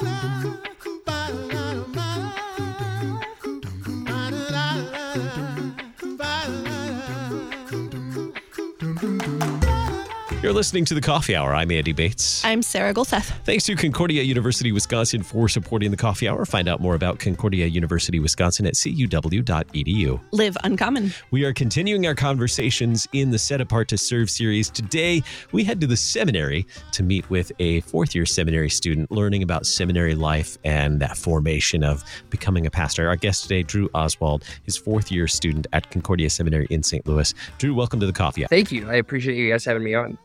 la. You're listening to the Coffee Hour. I'm Andy Bates. I'm Sarah Gulseth. Thanks to Concordia University Wisconsin for supporting the Coffee Hour. Find out more about Concordia University Wisconsin at cuw.edu. Live uncommon. We are continuing our conversations in the Set Apart to Serve series. Today, we head to the seminary to meet with a fourth year seminary student learning about seminary life and that formation of becoming a pastor. Our guest today, Drew Oswald, is fourth year student at Concordia Seminary in St. Louis. Drew, welcome to the Coffee Hour. Thank you. I appreciate you guys having me on.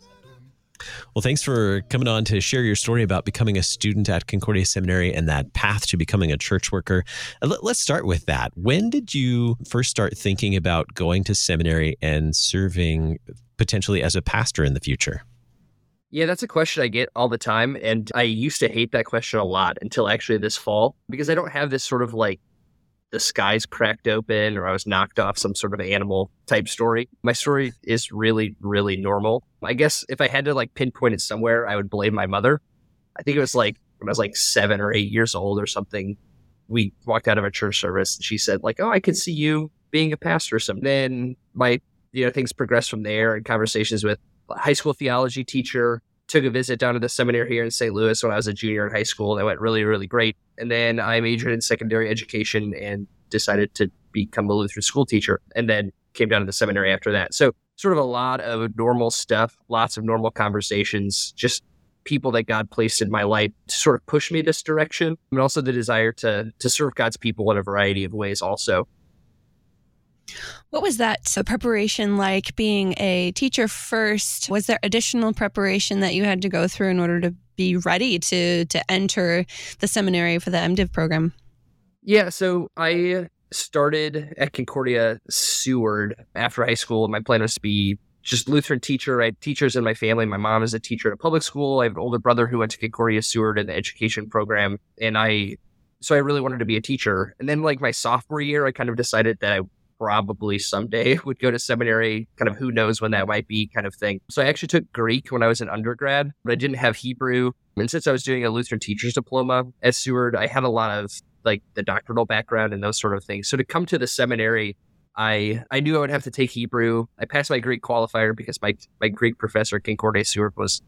Well, thanks for coming on to share your story about becoming a student at Concordia Seminary and that path to becoming a church worker. Uh, let's start with that. When did you first start thinking about going to seminary and serving potentially as a pastor in the future? Yeah, that's a question I get all the time. And I used to hate that question a lot until actually this fall because I don't have this sort of like the skies cracked open or I was knocked off some sort of animal type story. My story is really, really normal. I guess if I had to like pinpoint it somewhere, I would blame my mother. I think it was like when I was like seven or eight years old or something. We walked out of a church service and she said, like, oh, I could see you being a pastor some. Then my, you know, things progressed from there and conversations with a high school theology teacher, took a visit down to the seminary here in St. Louis when I was a junior in high school. That went really, really great. And then I majored in secondary education and decided to become a Lutheran school teacher and then came down to the seminary after that. So, sort of a lot of normal stuff, lots of normal conversations, just people that God placed in my life to sort of push me this direction, and also the desire to to serve God's people in a variety of ways also. What was that so preparation like being a teacher first? Was there additional preparation that you had to go through in order to be ready to to enter the seminary for the MDiv program? Yeah, so I started at Concordia Seward after high school. My plan was to be just Lutheran teacher. I had teachers in my family. My mom is a teacher at a public school. I have an older brother who went to Concordia Seward in the education program. And I, so I really wanted to be a teacher. And then like my sophomore year, I kind of decided that I probably someday would go to seminary, kind of who knows when that might be kind of thing. So I actually took Greek when I was an undergrad, but I didn't have Hebrew. And since I was doing a Lutheran teacher's diploma at Seward, I had a lot of like the doctrinal background and those sort of things. So to come to the seminary, I I knew I would have to take Hebrew. I passed my Greek qualifier because my my Greek professor at Concordia Seward was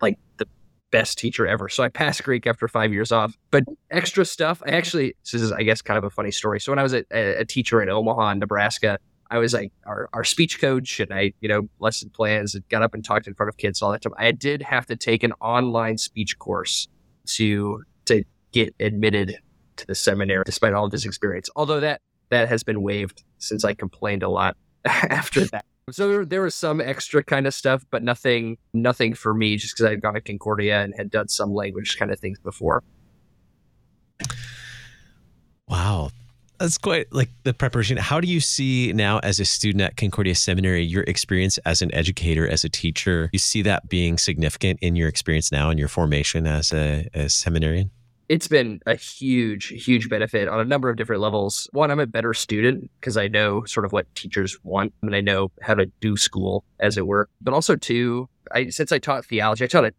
like the best teacher ever. So I passed Greek after five years off. But extra stuff, I actually, this is, I guess, kind of a funny story. So when I was a, a teacher in Omaha, Nebraska, I was like our, our speech coach and I, you know, lesson plans and got up and talked in front of kids all that time. I did have to take an online speech course to to get admitted to the seminary despite all of this experience. Although that that has been waived since I complained a lot after that. So there, there was some extra kind of stuff, but nothing, nothing for me, just because I had gone to Concordia and had done some language kind of things before. Wow, that's quite like the preparation. How do you see now, as a student at Concordia Seminary, your experience as an educator, as a teacher? You see that being significant in your experience now and your formation as a, a seminarian? It's been a huge, huge benefit on a number of different levels. One, I'm a better student because I know sort of what teachers want and I know how to do school, as it were. But also, two, I since I taught theology, I taught a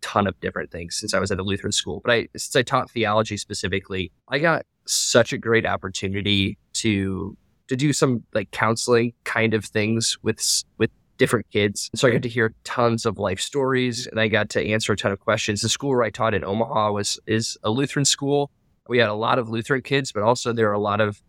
ton of different things since I was at a Lutheran school. But I since I taught theology specifically, I got such a great opportunity to to do some like counseling kind of things with with different kids. So I got to hear tons of life stories and I got to answer a ton of questions. The school where I taught in Omaha was is a Lutheran school. We had a lot of Lutheran kids, but also there are a lot of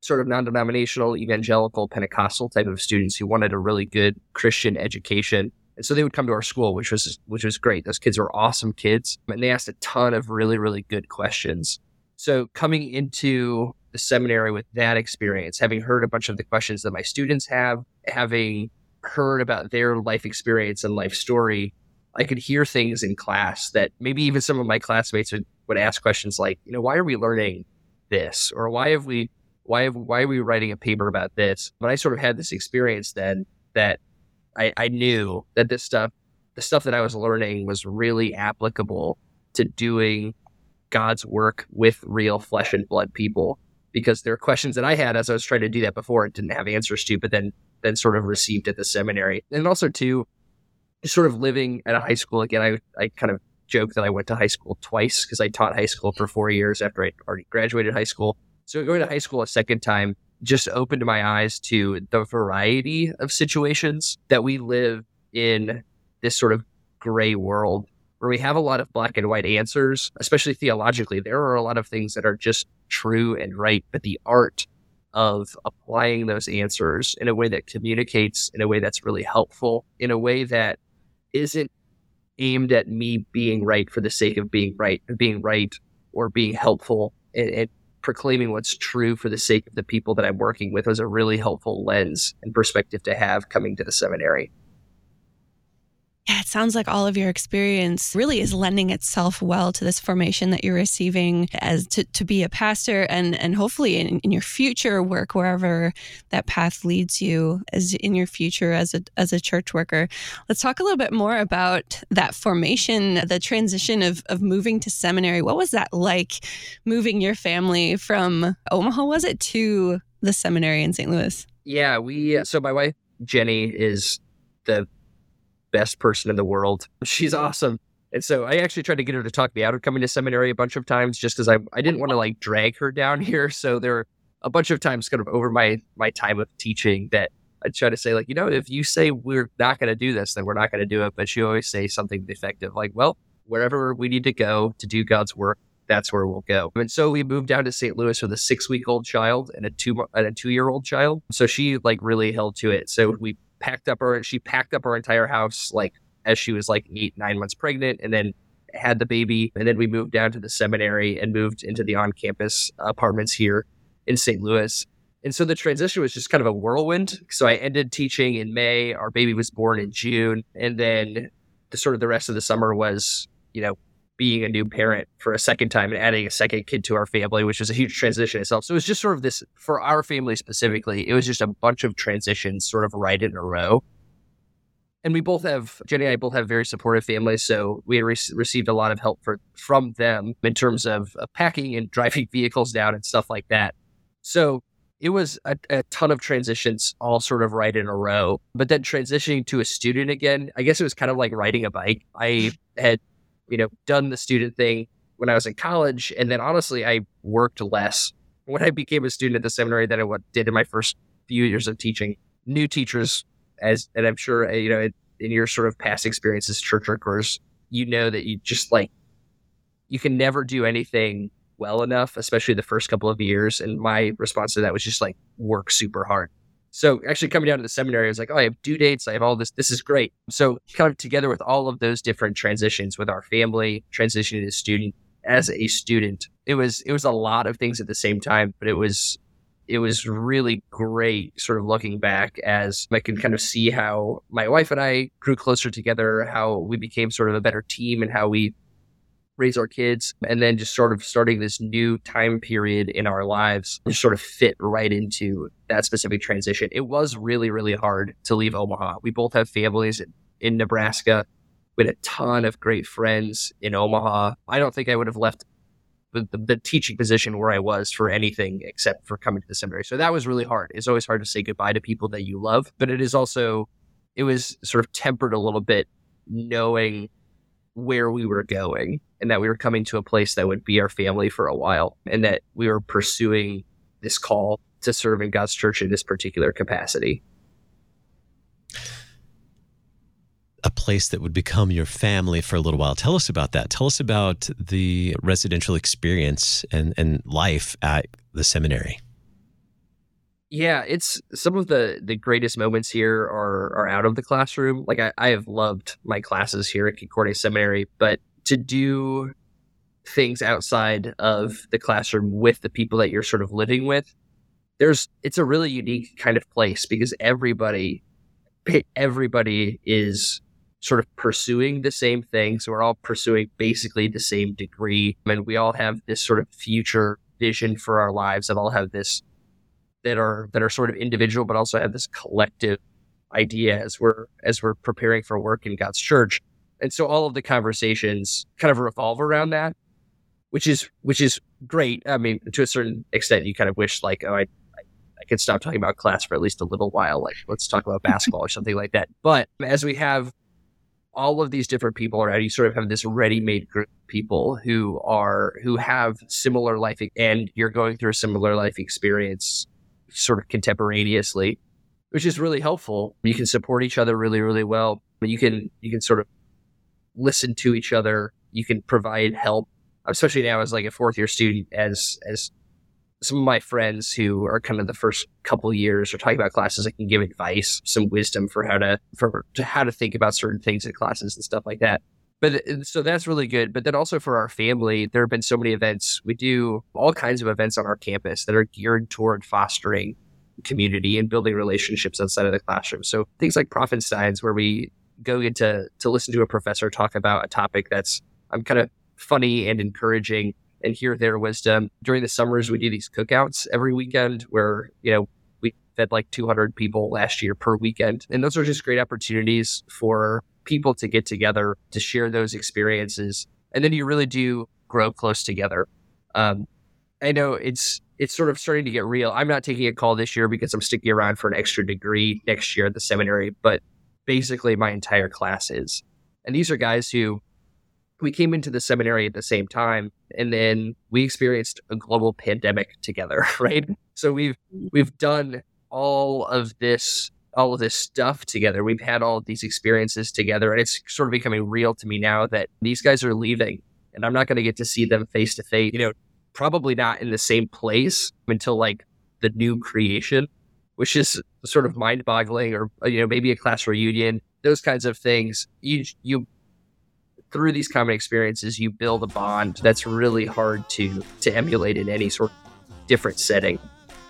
sort of non-denominational, evangelical, Pentecostal type of students who wanted a really good Christian education. And so they would come to our school, which was which was great. Those kids were awesome kids, and they asked a ton of really really good questions. So coming into the seminary with that experience, having heard a bunch of the questions that my students have, having heard about their life experience and life story, I could hear things in class that maybe even some of my classmates would, would ask questions like, you know, why are we learning this? Or why have we why have why are we writing a paper about this? But I sort of had this experience then that I, I knew that this stuff the stuff that I was learning was really applicable to doing God's work with real flesh and blood people. Because there are questions that I had as I was trying to do that before and didn't have answers to, but then then sort of received at the seminary. And also too, sort of living at a high school again, I I kind of joke that I went to high school twice because I taught high school for four years after I already graduated high school. So going to high school a second time just opened my eyes to the variety of situations that we live in this sort of gray world where we have a lot of black and white answers, especially theologically. There are a lot of things that are just true and right, but the art of applying those answers in a way that communicates in a way that's really helpful, in a way that isn't aimed at me being right for the sake of being right, being right or being helpful and, and proclaiming what's true for the sake of the people that I'm working with was a really helpful lens and perspective to have coming to the seminary. Yeah, it sounds like all of your experience really is lending itself well to this formation that you're receiving as to, to be a pastor and and hopefully in, in your future work wherever that path leads you as in your future as a as a church worker. Let's talk a little bit more about that formation, the transition of of moving to seminary. What was that like moving your family from Omaha was it to the seminary in St. Louis? Yeah, we so my wife Jenny is the best person in the world. She's awesome. And so I actually tried to get her to talk me out of coming to seminary a bunch of times just because I, I didn't want to like drag her down here. So there were a bunch of times kind of over my, my time of teaching that I'd try to say, like, you know, if you say we're not going to do this, then we're not going to do it. But she always say something effective like, well, wherever we need to go to do God's work, that's where we'll go. And so we moved down to St. Louis with a six week old child and a two and a two year old child. So she like really held to it. So we packed up her she packed up our entire house like as she was like eight nine months pregnant and then had the baby and then we moved down to the seminary and moved into the on-campus apartments here in st louis. And so the transition was just kind of a whirlwind. So i ended teaching in may. Our baby was born in june. And then the sort of the rest of the summer was you know being a new parent for a second time and adding a second kid to our family, which was a huge transition itself. So it was just sort of this for our family specifically, it was just a bunch of transitions sort of right in a row. And we both have, Jenny and I both have very supportive families. So we re- received a lot of help for, from them in terms of uh, packing and driving vehicles down and stuff like that. So it was a, a, ton of transitions all sort of right in a row. But then transitioning to a student again, I guess it was kind of like riding a bike. I had you know, done the student thing when I was in college. And then honestly, I worked less when I became a student at the seminary than I did in my first few years of teaching. New teachers, as, and I'm sure, uh, you know, in your sort of past experiences, church workers, you know that you just like, you can never do anything well enough, especially the first couple of years. And my response to that was just like work super hard. So actually coming down to the seminary, I was like, oh, I have due dates. I have all this. This is great. So kind of together with all of those different transitions with our family, transitioning as student, as a student, it was, it was a lot of things at the same time, but it was, it was really great sort of looking back as I can kind of see how my wife and I grew closer together, how we became sort of a better team and how we raise our kids, and then just sort of starting this new time period in our lives just sort of fit right into that specific transition. It was really, really hard to leave Omaha. We both have families in, in Nebraska. We had a ton of great friends in Omaha. I don't think I would have left the, the, the, teaching position where I was for anything except for coming to the seminary. So that was really hard. It's always hard to say goodbye to people that you love, but it is also, it was sort of tempered a little bit knowing where we were going and that we were coming to a place that would be our family for a while and that we were pursuing this call to serve in God's church in this particular capacity. A place that would become your family for a little while. Tell us about that. Tell us about the residential experience and, and life at the seminary. Yeah, it's some of the the greatest moments here are are out of the classroom. Like I, I have loved my classes here at Concordia Seminary, but to do things outside of the classroom with the people that you're sort of living with, there's it's a really unique kind of place because everybody everybody is sort of pursuing the same thing. So we're all pursuing basically the same degree. and we all have this sort of future vision for our lives that all have this that are that are sort of individual, but also have this collective idea as we're as we're preparing for work in God's church. And so all of the conversations kind of revolve around that, which is which is great. I mean, to a certain extent, you kind of wish like, oh, I I could stop talking about class for at least a little while. Like, let's talk about basketball or something like that. But as we have all of these different people around you sort of have this ready-made group of people who are who have similar life and you're going through a similar life experience sort of contemporaneously which is really helpful you can support each other really really well but you can you can sort of listen to each other you can provide help especially now as like a fourth year student as as some of my friends who are kind of the first couple years are talking about classes I can give advice, some wisdom for how to for to how to think about certain things in classes and stuff like that. But uh, so that's really good. But then also for our family, there have been so many events. We do all kinds of events on our campus that are geared toward fostering community and building relationships outside of the classroom. So things like Profenstein's, where we go into to listen to a professor talk about a topic that's I'm kind of funny and encouraging and hear their wisdom. During the summers, we do these cookouts every weekend where, you know, we fed like 200 people last year per weekend. And those are just great opportunities for people to get together, to share those experiences. And then you really do grow close together. Um, I know it's it's sort of starting to get real. I'm not taking a call this year because I'm sticking around for an extra degree next year at the seminary, but basically my entire class is. And these are guys who we came into the seminary at the same time and then we experienced a global pandemic together right so we've we've done all of this all of this stuff together we've had all of these experiences together and it's sort of becoming real to me now that these guys are leaving and i'm not going to get to see them face to face you know probably not in the same place until like the new creation which is sort of mind boggling or uh, you know maybe a class reunion those kinds of things you you through these common experiences, you build a bond that's really hard to to emulate in any sort of different setting.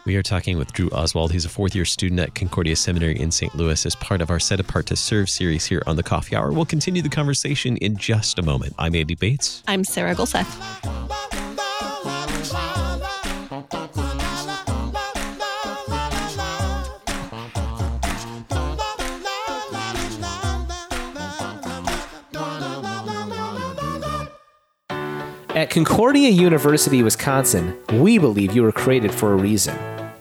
We are talking with Drew Oswald. He's a fourth year student at Concordia Seminary in St. Louis as part of our Set Apart to Serve series here on the Coffee Hour. We'll continue the conversation in just a moment. I'm Andy Bates. I'm Sarah Gulseth. At Concordia University, Wisconsin, we believe you were created for a reason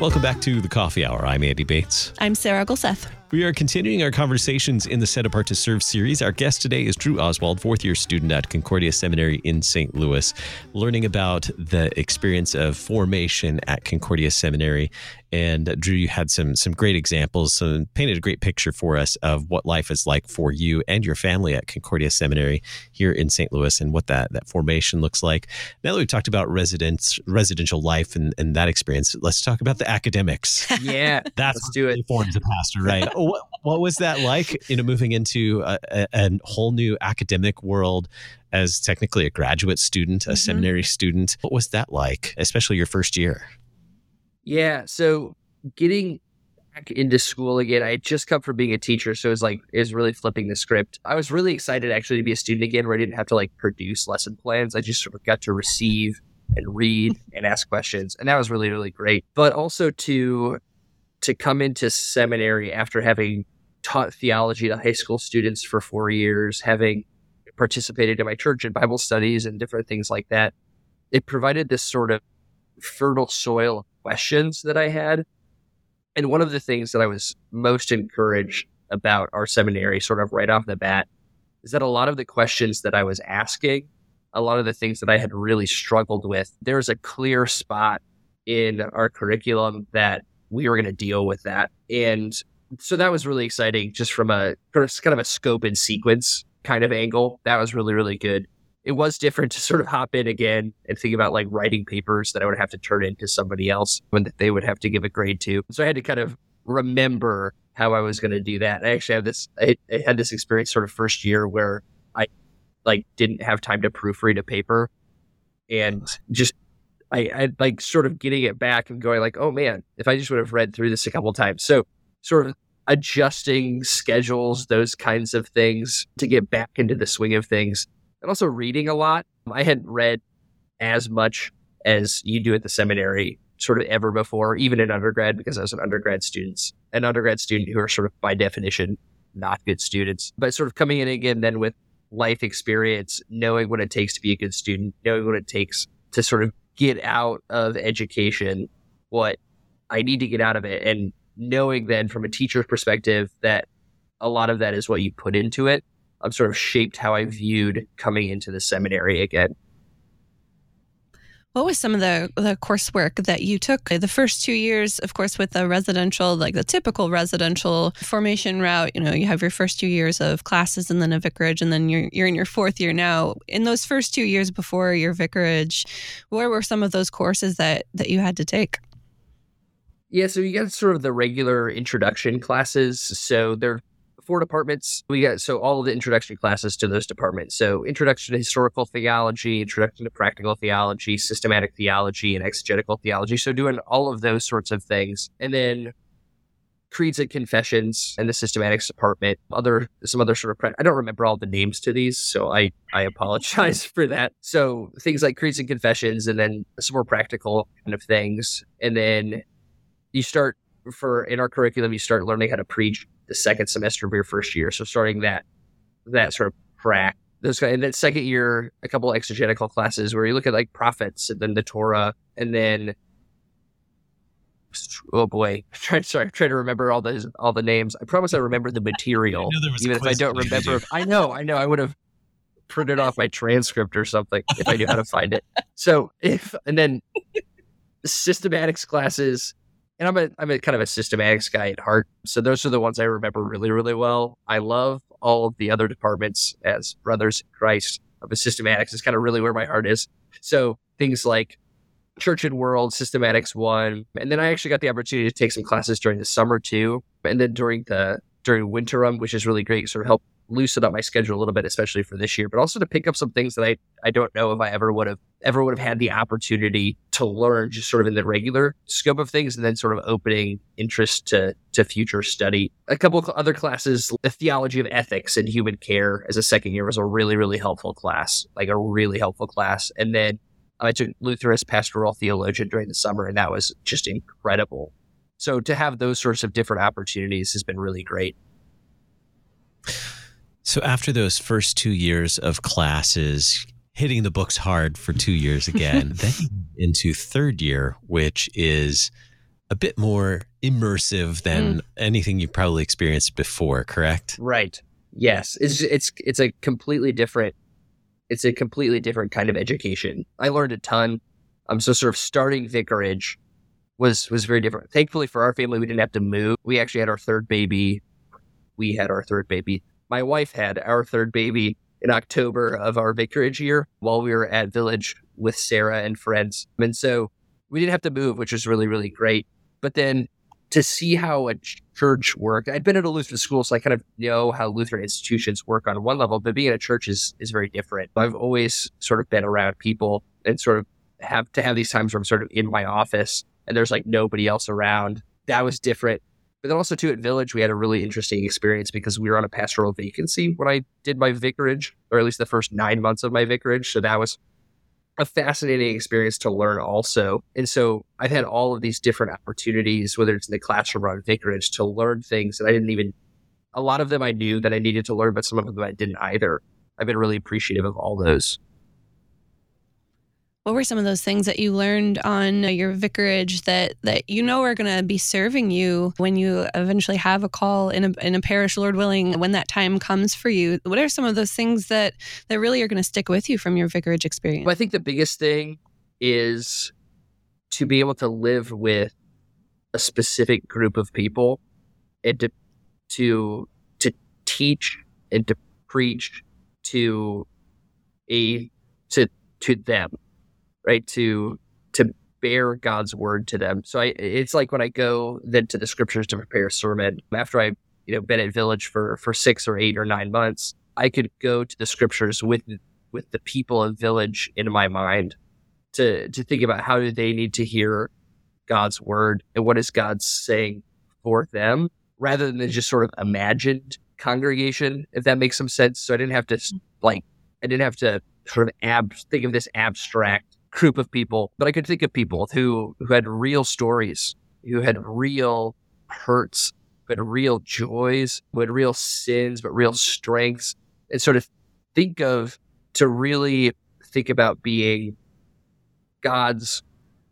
Welcome back to the Coffee Hour. I'm Andy Bates. I'm Sarah Gulseth. We are continuing our conversations in the Set Apart to Serve series. Our guest today is Drew Oswald, fourth year student at Concordia Seminary in St. Louis, learning about the experience of formation at Concordia Seminary and uh, Drew, you had some some great examples, some painted a great picture for us of what life is like for you and your family at Concordia Seminary here in St. Louis, and what that that formation looks like. Now that we've talked about residence residential life and, and that experience, let's talk about the academics. Yeah, that's let's do it. Forms a pastor, right? what, what was that like? You know, moving into a, a, a whole new academic world as technically a graduate student, a mm-hmm. seminary student. What was that like, especially your first year? Yeah. So getting back into school again, I had just come from being a teacher. So it was like, it was really flipping the script. I was really excited actually to be a student again where I didn't have to like produce lesson plans. I just sort of got to receive and read and ask questions. And that was really, really great. But also to, to come into seminary after having taught theology to high school students for four years, having participated in my church and Bible studies and different things like that, it provided this sort of fertile soil questions that I had. And one of the things that I was most encouraged about our seminary, sort of right off the bat, is that a lot of the questions that I was asking, a lot of the things that I had really struggled with, there's a clear spot in our curriculum that we were going to deal with that. And so that was really exciting just from a kind of a scope and sequence kind of angle. That was really, really good it was different to sort of hop in again and think about like writing papers that I would have to turn into somebody else when they would have to give a grade to. So I had to kind of remember how I was going to do that. I actually have this, I, I, had this experience sort of first year where I like didn't have time to proofread a paper and just, I, I like sort of getting it back and going like, oh man, if I just would have read through this a couple times. So sort of adjusting schedules, those kinds of things to get back into the swing of things. And also reading a lot. I hadn't read as much as you do at the seminary sort of ever before, even in undergrad, because I was an undergrad student, an undergrad student who are sort of by definition not good students. But sort of coming in again then with life experience, knowing what it takes to be a good student, knowing what it takes to sort of get out of education, what I need to get out of it, and knowing then from a teacher's perspective that a lot of that is what you put into it. I've sort of shaped how I viewed coming into the seminary again. What was some of the the coursework that you took the first two years? Of course, with the residential, like the typical residential formation route, you know, you have your first two years of classes and then a vicarage, and then you're you're in your fourth year now. In those first two years before your vicarage, where were some of those courses that that you had to take? Yeah, so you got sort of the regular introduction classes. So they're four departments. We got so all of the introductory classes to those departments. So introduction to historical theology, introduction to practical theology, systematic theology, and exegetical theology. So doing all of those sorts of things, and then creeds and confessions and the systematics department. Other some other sort of I don't remember all the names to these, so I I apologize for that. So things like creeds and confessions, and then some more practical kind of things, and then you start for in our curriculum you start learning how to preach the second semester of your first year. So starting that that sort of prac. Those and then second year, a couple exegetical classes where you look at like prophets and then the Torah and then oh boy, try sorry, I'm trying to remember all the all the names. I promise I remember the material, even if I don't remember. If, I know, I know, I would have printed off my transcript or something if I knew how to find it. So if and then systematics classes and I'm a I'm a kind of a systematics guy at heart. So those are the ones I remember really, really well. I love all of the other departments as brothers in Christ of a systematics is kind of really where my heart is. So things like Church and World, Systematics One, and then I actually got the opportunity to take some classes during the summer too, and then during the during winterim, which is really great, sort of help loosen up my schedule a little bit, especially for this year, but also to pick up some things that I, I don't know if I ever would have ever would have had the opportunity to learn just sort of in the regular scope of things and then sort of opening interest to to future study. A couple of other classes, the theology of ethics and human care as a second year was a really, really helpful class, like a really helpful class. And then I took Luther as pastoral theologian during the summer, and that was just incredible. So to have those sorts of different opportunities has been really great. So after those first two years of classes, hitting the books hard for two years again, then into third year, which is a bit more immersive than mm. anything you've probably experienced before, correct? Right. Yes. It's it's it's a completely different it's a completely different kind of education. I learned a ton. Um so sort of starting vicarage was was very different. Thankfully for our family we didn't have to move. We actually had our third baby. We had our third baby my wife had our third baby in October of our vicarage year while we were at Village with Sarah and friends. And so we didn't have to move, which was really, really great. But then to see how a church worked, I'd been at a Lutheran school, so I kind of know how Lutheran institutions work on one level, but being a church is, is very different. I've always sort of been around people and sort of have to have these times where I'm sort of in my office and there's like nobody else around. That was different. But then also too at Village, we had a really interesting experience because we were on a pastoral vacancy when I did my vicarage, or at least the first nine months of my vicarage. So that was a fascinating experience to learn also. And so I've had all of these different opportunities, whether it's in the classroom or on vicarage, to learn things that I didn't even a lot of them I knew that I needed to learn, but some of them I didn't either. I've been really appreciative of all those. What were some of those things that you learned on your vicarage that that you know are going to be serving you when you eventually have a call in a in a parish, Lord willing, when that time comes for you? What are some of those things that that really are going to stick with you from your vicarage experience? Well, I think the biggest thing is to be able to live with a specific group of people and to to to teach and to preach to a to to them right? To to bear God's word to them. So I, it's like when I go then to the scriptures to prepare a sermon after I, you know, been at Village for for six or eight or nine months. I could go to the scriptures with with the people of Village in my mind to to think about how do they need to hear God's word and what is God saying for them rather than just sort of imagined congregation, if that makes some sense. So I didn't have to like, I didn't have to sort of ab- think of this abstract group of people, but I could think of people who, who had real stories, who had real hurts, who had real joys, who had real sins, but real strengths, and sort of think of to really think about being God's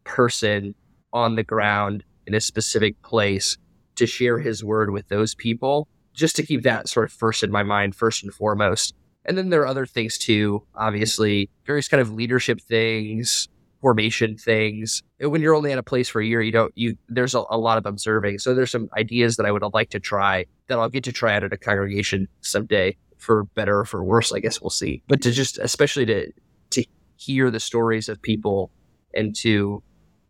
person on the ground in a specific place to share his word with those people, just to keep that sort of first in my mind, first and foremost. And then there are other things too, obviously, various kind of leadership things, formation things. When you're only at a place for a year, you don't, you, there's a, a lot of observing. So there's some ideas that I would like to try that I'll get to try out at a congregation someday for better or for worse, I guess we'll see. But to just, especially to, to hear the stories of people and to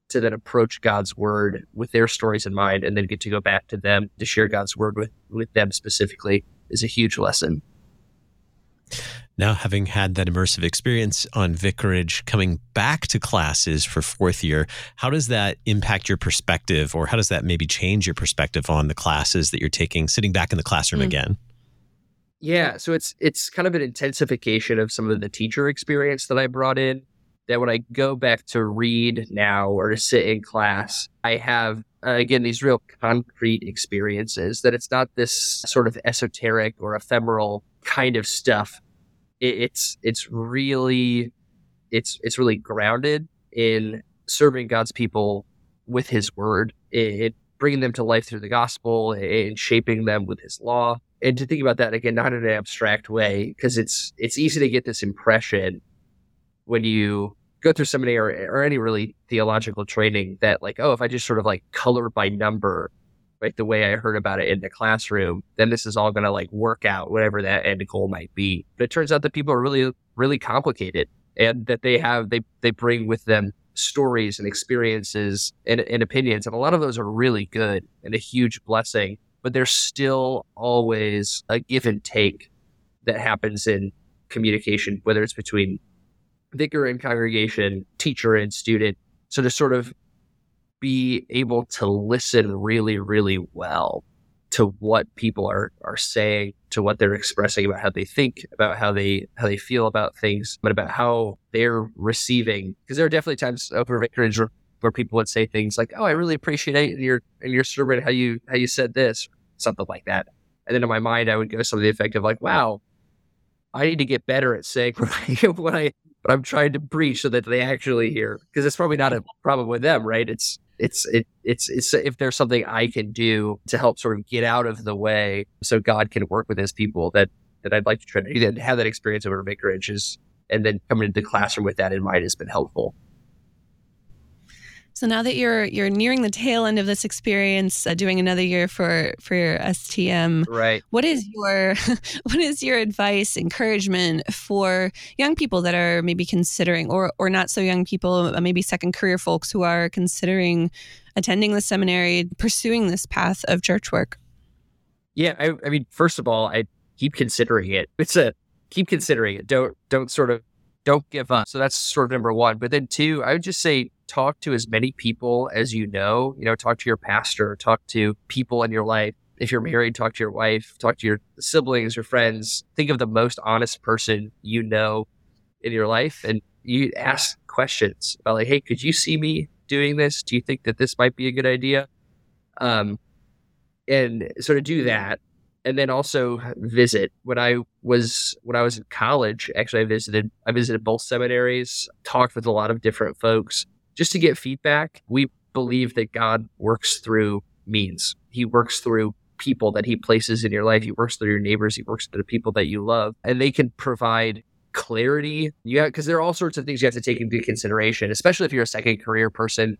to then approach God's word with their stories in mind and then get to go back to them to share God's word with, with them specifically is a huge lesson. Now, having had that immersive experience on Vicarage, coming back to classes for fourth year, how does that impact your perspective, or how does that maybe change your perspective on the classes that you're taking, sitting back in the classroom mm. again? Yeah, so it's it's kind of an intensification of some of the teacher experience that I brought in that when I go back to read now or to sit in class, I have, uh, again, these real concrete experiences that it's not this sort of esoteric or ephemeral kind of stuff. It, it's, it's really, it's, it's really grounded in serving God's people with his word, it bringing them to life through the gospel and shaping them with his law. And to think about that again, not in an abstract way, because it's, it's easy to get this impression when you go through seminary or, or any really theological training that like, oh, if I just sort of like color by number, right, the way I heard about it in the classroom, then this is all going to like work out, whatever that end goal might be. But it turns out that people are really, really complicated and that they have, they, they bring with them stories and experiences and, and opinions. And a lot of those are really good and a huge blessing, but there's still always a give and take that happens in communication, whether it's between vicar and congregation, teacher and student. So to sort of be able to listen really, really well to what people are are saying, to what they're expressing about how they think, about how they how they feel about things, but about how they're receiving. Because there are definitely times over vicarage where, people would say things like, "Oh, I really appreciate your in your sermon how you how you said this," something like that. And then in my mind, I would go something the effect of like, "Wow, I need to get better at saying what I, what I but I'm trying to preach so that they actually hear because it's probably not a problem with them, right? It's it's it it's it's if there's something I can do to help sort of get out of the way so God can work with His people that that I'd like to try to have that experience over vicarage is and then coming into the classroom with that in mind has been helpful. So now that you're you're nearing the tail end of this experience, uh, doing another year for for your STM, right? What is your what is your advice, encouragement for young people that are maybe considering, or or not so young people, uh, maybe second career folks who are considering attending the seminary, pursuing this path of church work? Yeah, I, I mean, first of all, I keep considering it. It's a keep considering it. Don't don't sort of don't give up. So that's sort of number one. But then two, I would just say talk to as many people as you know. You know, talk to your pastor, talk to people in your life. If you're married, talk to your wife, talk to your siblings, your friends. Think of the most honest person you know in your life and you ask questions about like, hey, could you see me doing this? Do you think that this might be a good idea? Um, and sort of do that and then also visit when i was when i was in college actually i visited i visited both seminaries talked with a lot of different folks just to get feedback. We believe that God works through means. He works through people that he places in your life. He works through your neighbors. He works through the people that you love, and they can provide clarity. Yeah, because there are all sorts of things you have to take into consideration, especially if you're a second career person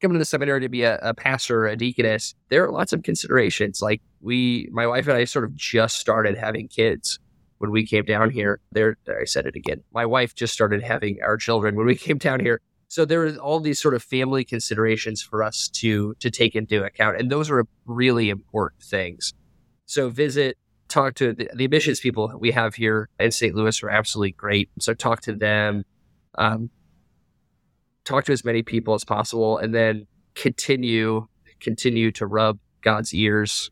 coming to the seminary to be a, a pastor, a deaconess. There are lots of considerations. Like we, my wife and I, sort of just started having kids when we came down here. There, I said it again. My wife just started having our children when we came down here. So there are all these sort of family considerations for us to to take into account, and those are really important things. So visit, talk to the, the admissions people we have here in St. Louis are absolutely great. So talk to them, um, talk to as many people as possible, and then continue continue to rub God's ears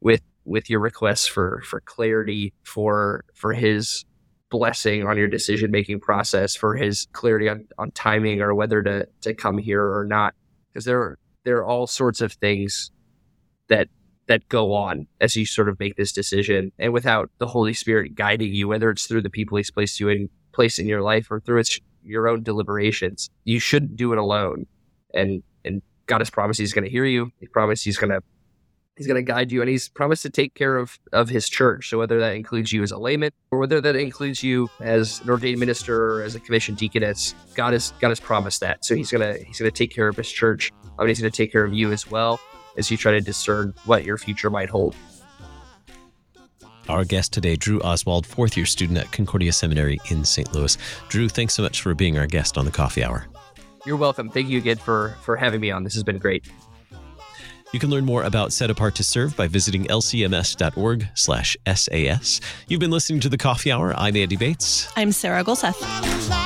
with with your requests for for clarity, for for His blessing on your decision making process, for His clarity on on timing or whether to to come here or not, because there there are all sorts of things that that go on as you sort of make this decision, and without the Holy Spirit guiding you, whether it's through the people He's placed you in place in your life or through its your own deliberations, you shouldn't do it alone. And and God has promised He's going to hear you. He promised He's going to He's going to guide you, and He's promised to take care of of His church. So whether that includes you as a layman, or whether that includes you as an ordained minister or as a commissioned deaconess, God has God has promised that. So He's gonna He's gonna take care of His church. I mean, He's gonna take care of you as well as you try to discern what your future might hold. Our guest today, Drew Oswald, fourth year student at Concordia Seminary in St. Louis. Drew, thanks so much for being our guest on the coffee hour. You're welcome. Thank you again for for having me on. This has been great. You can learn more about Set Apart to Serve by visiting lcms.org slash SAS. You've been listening to The Coffee Hour. I'm Andy Bates. I'm Sarah Gulseth.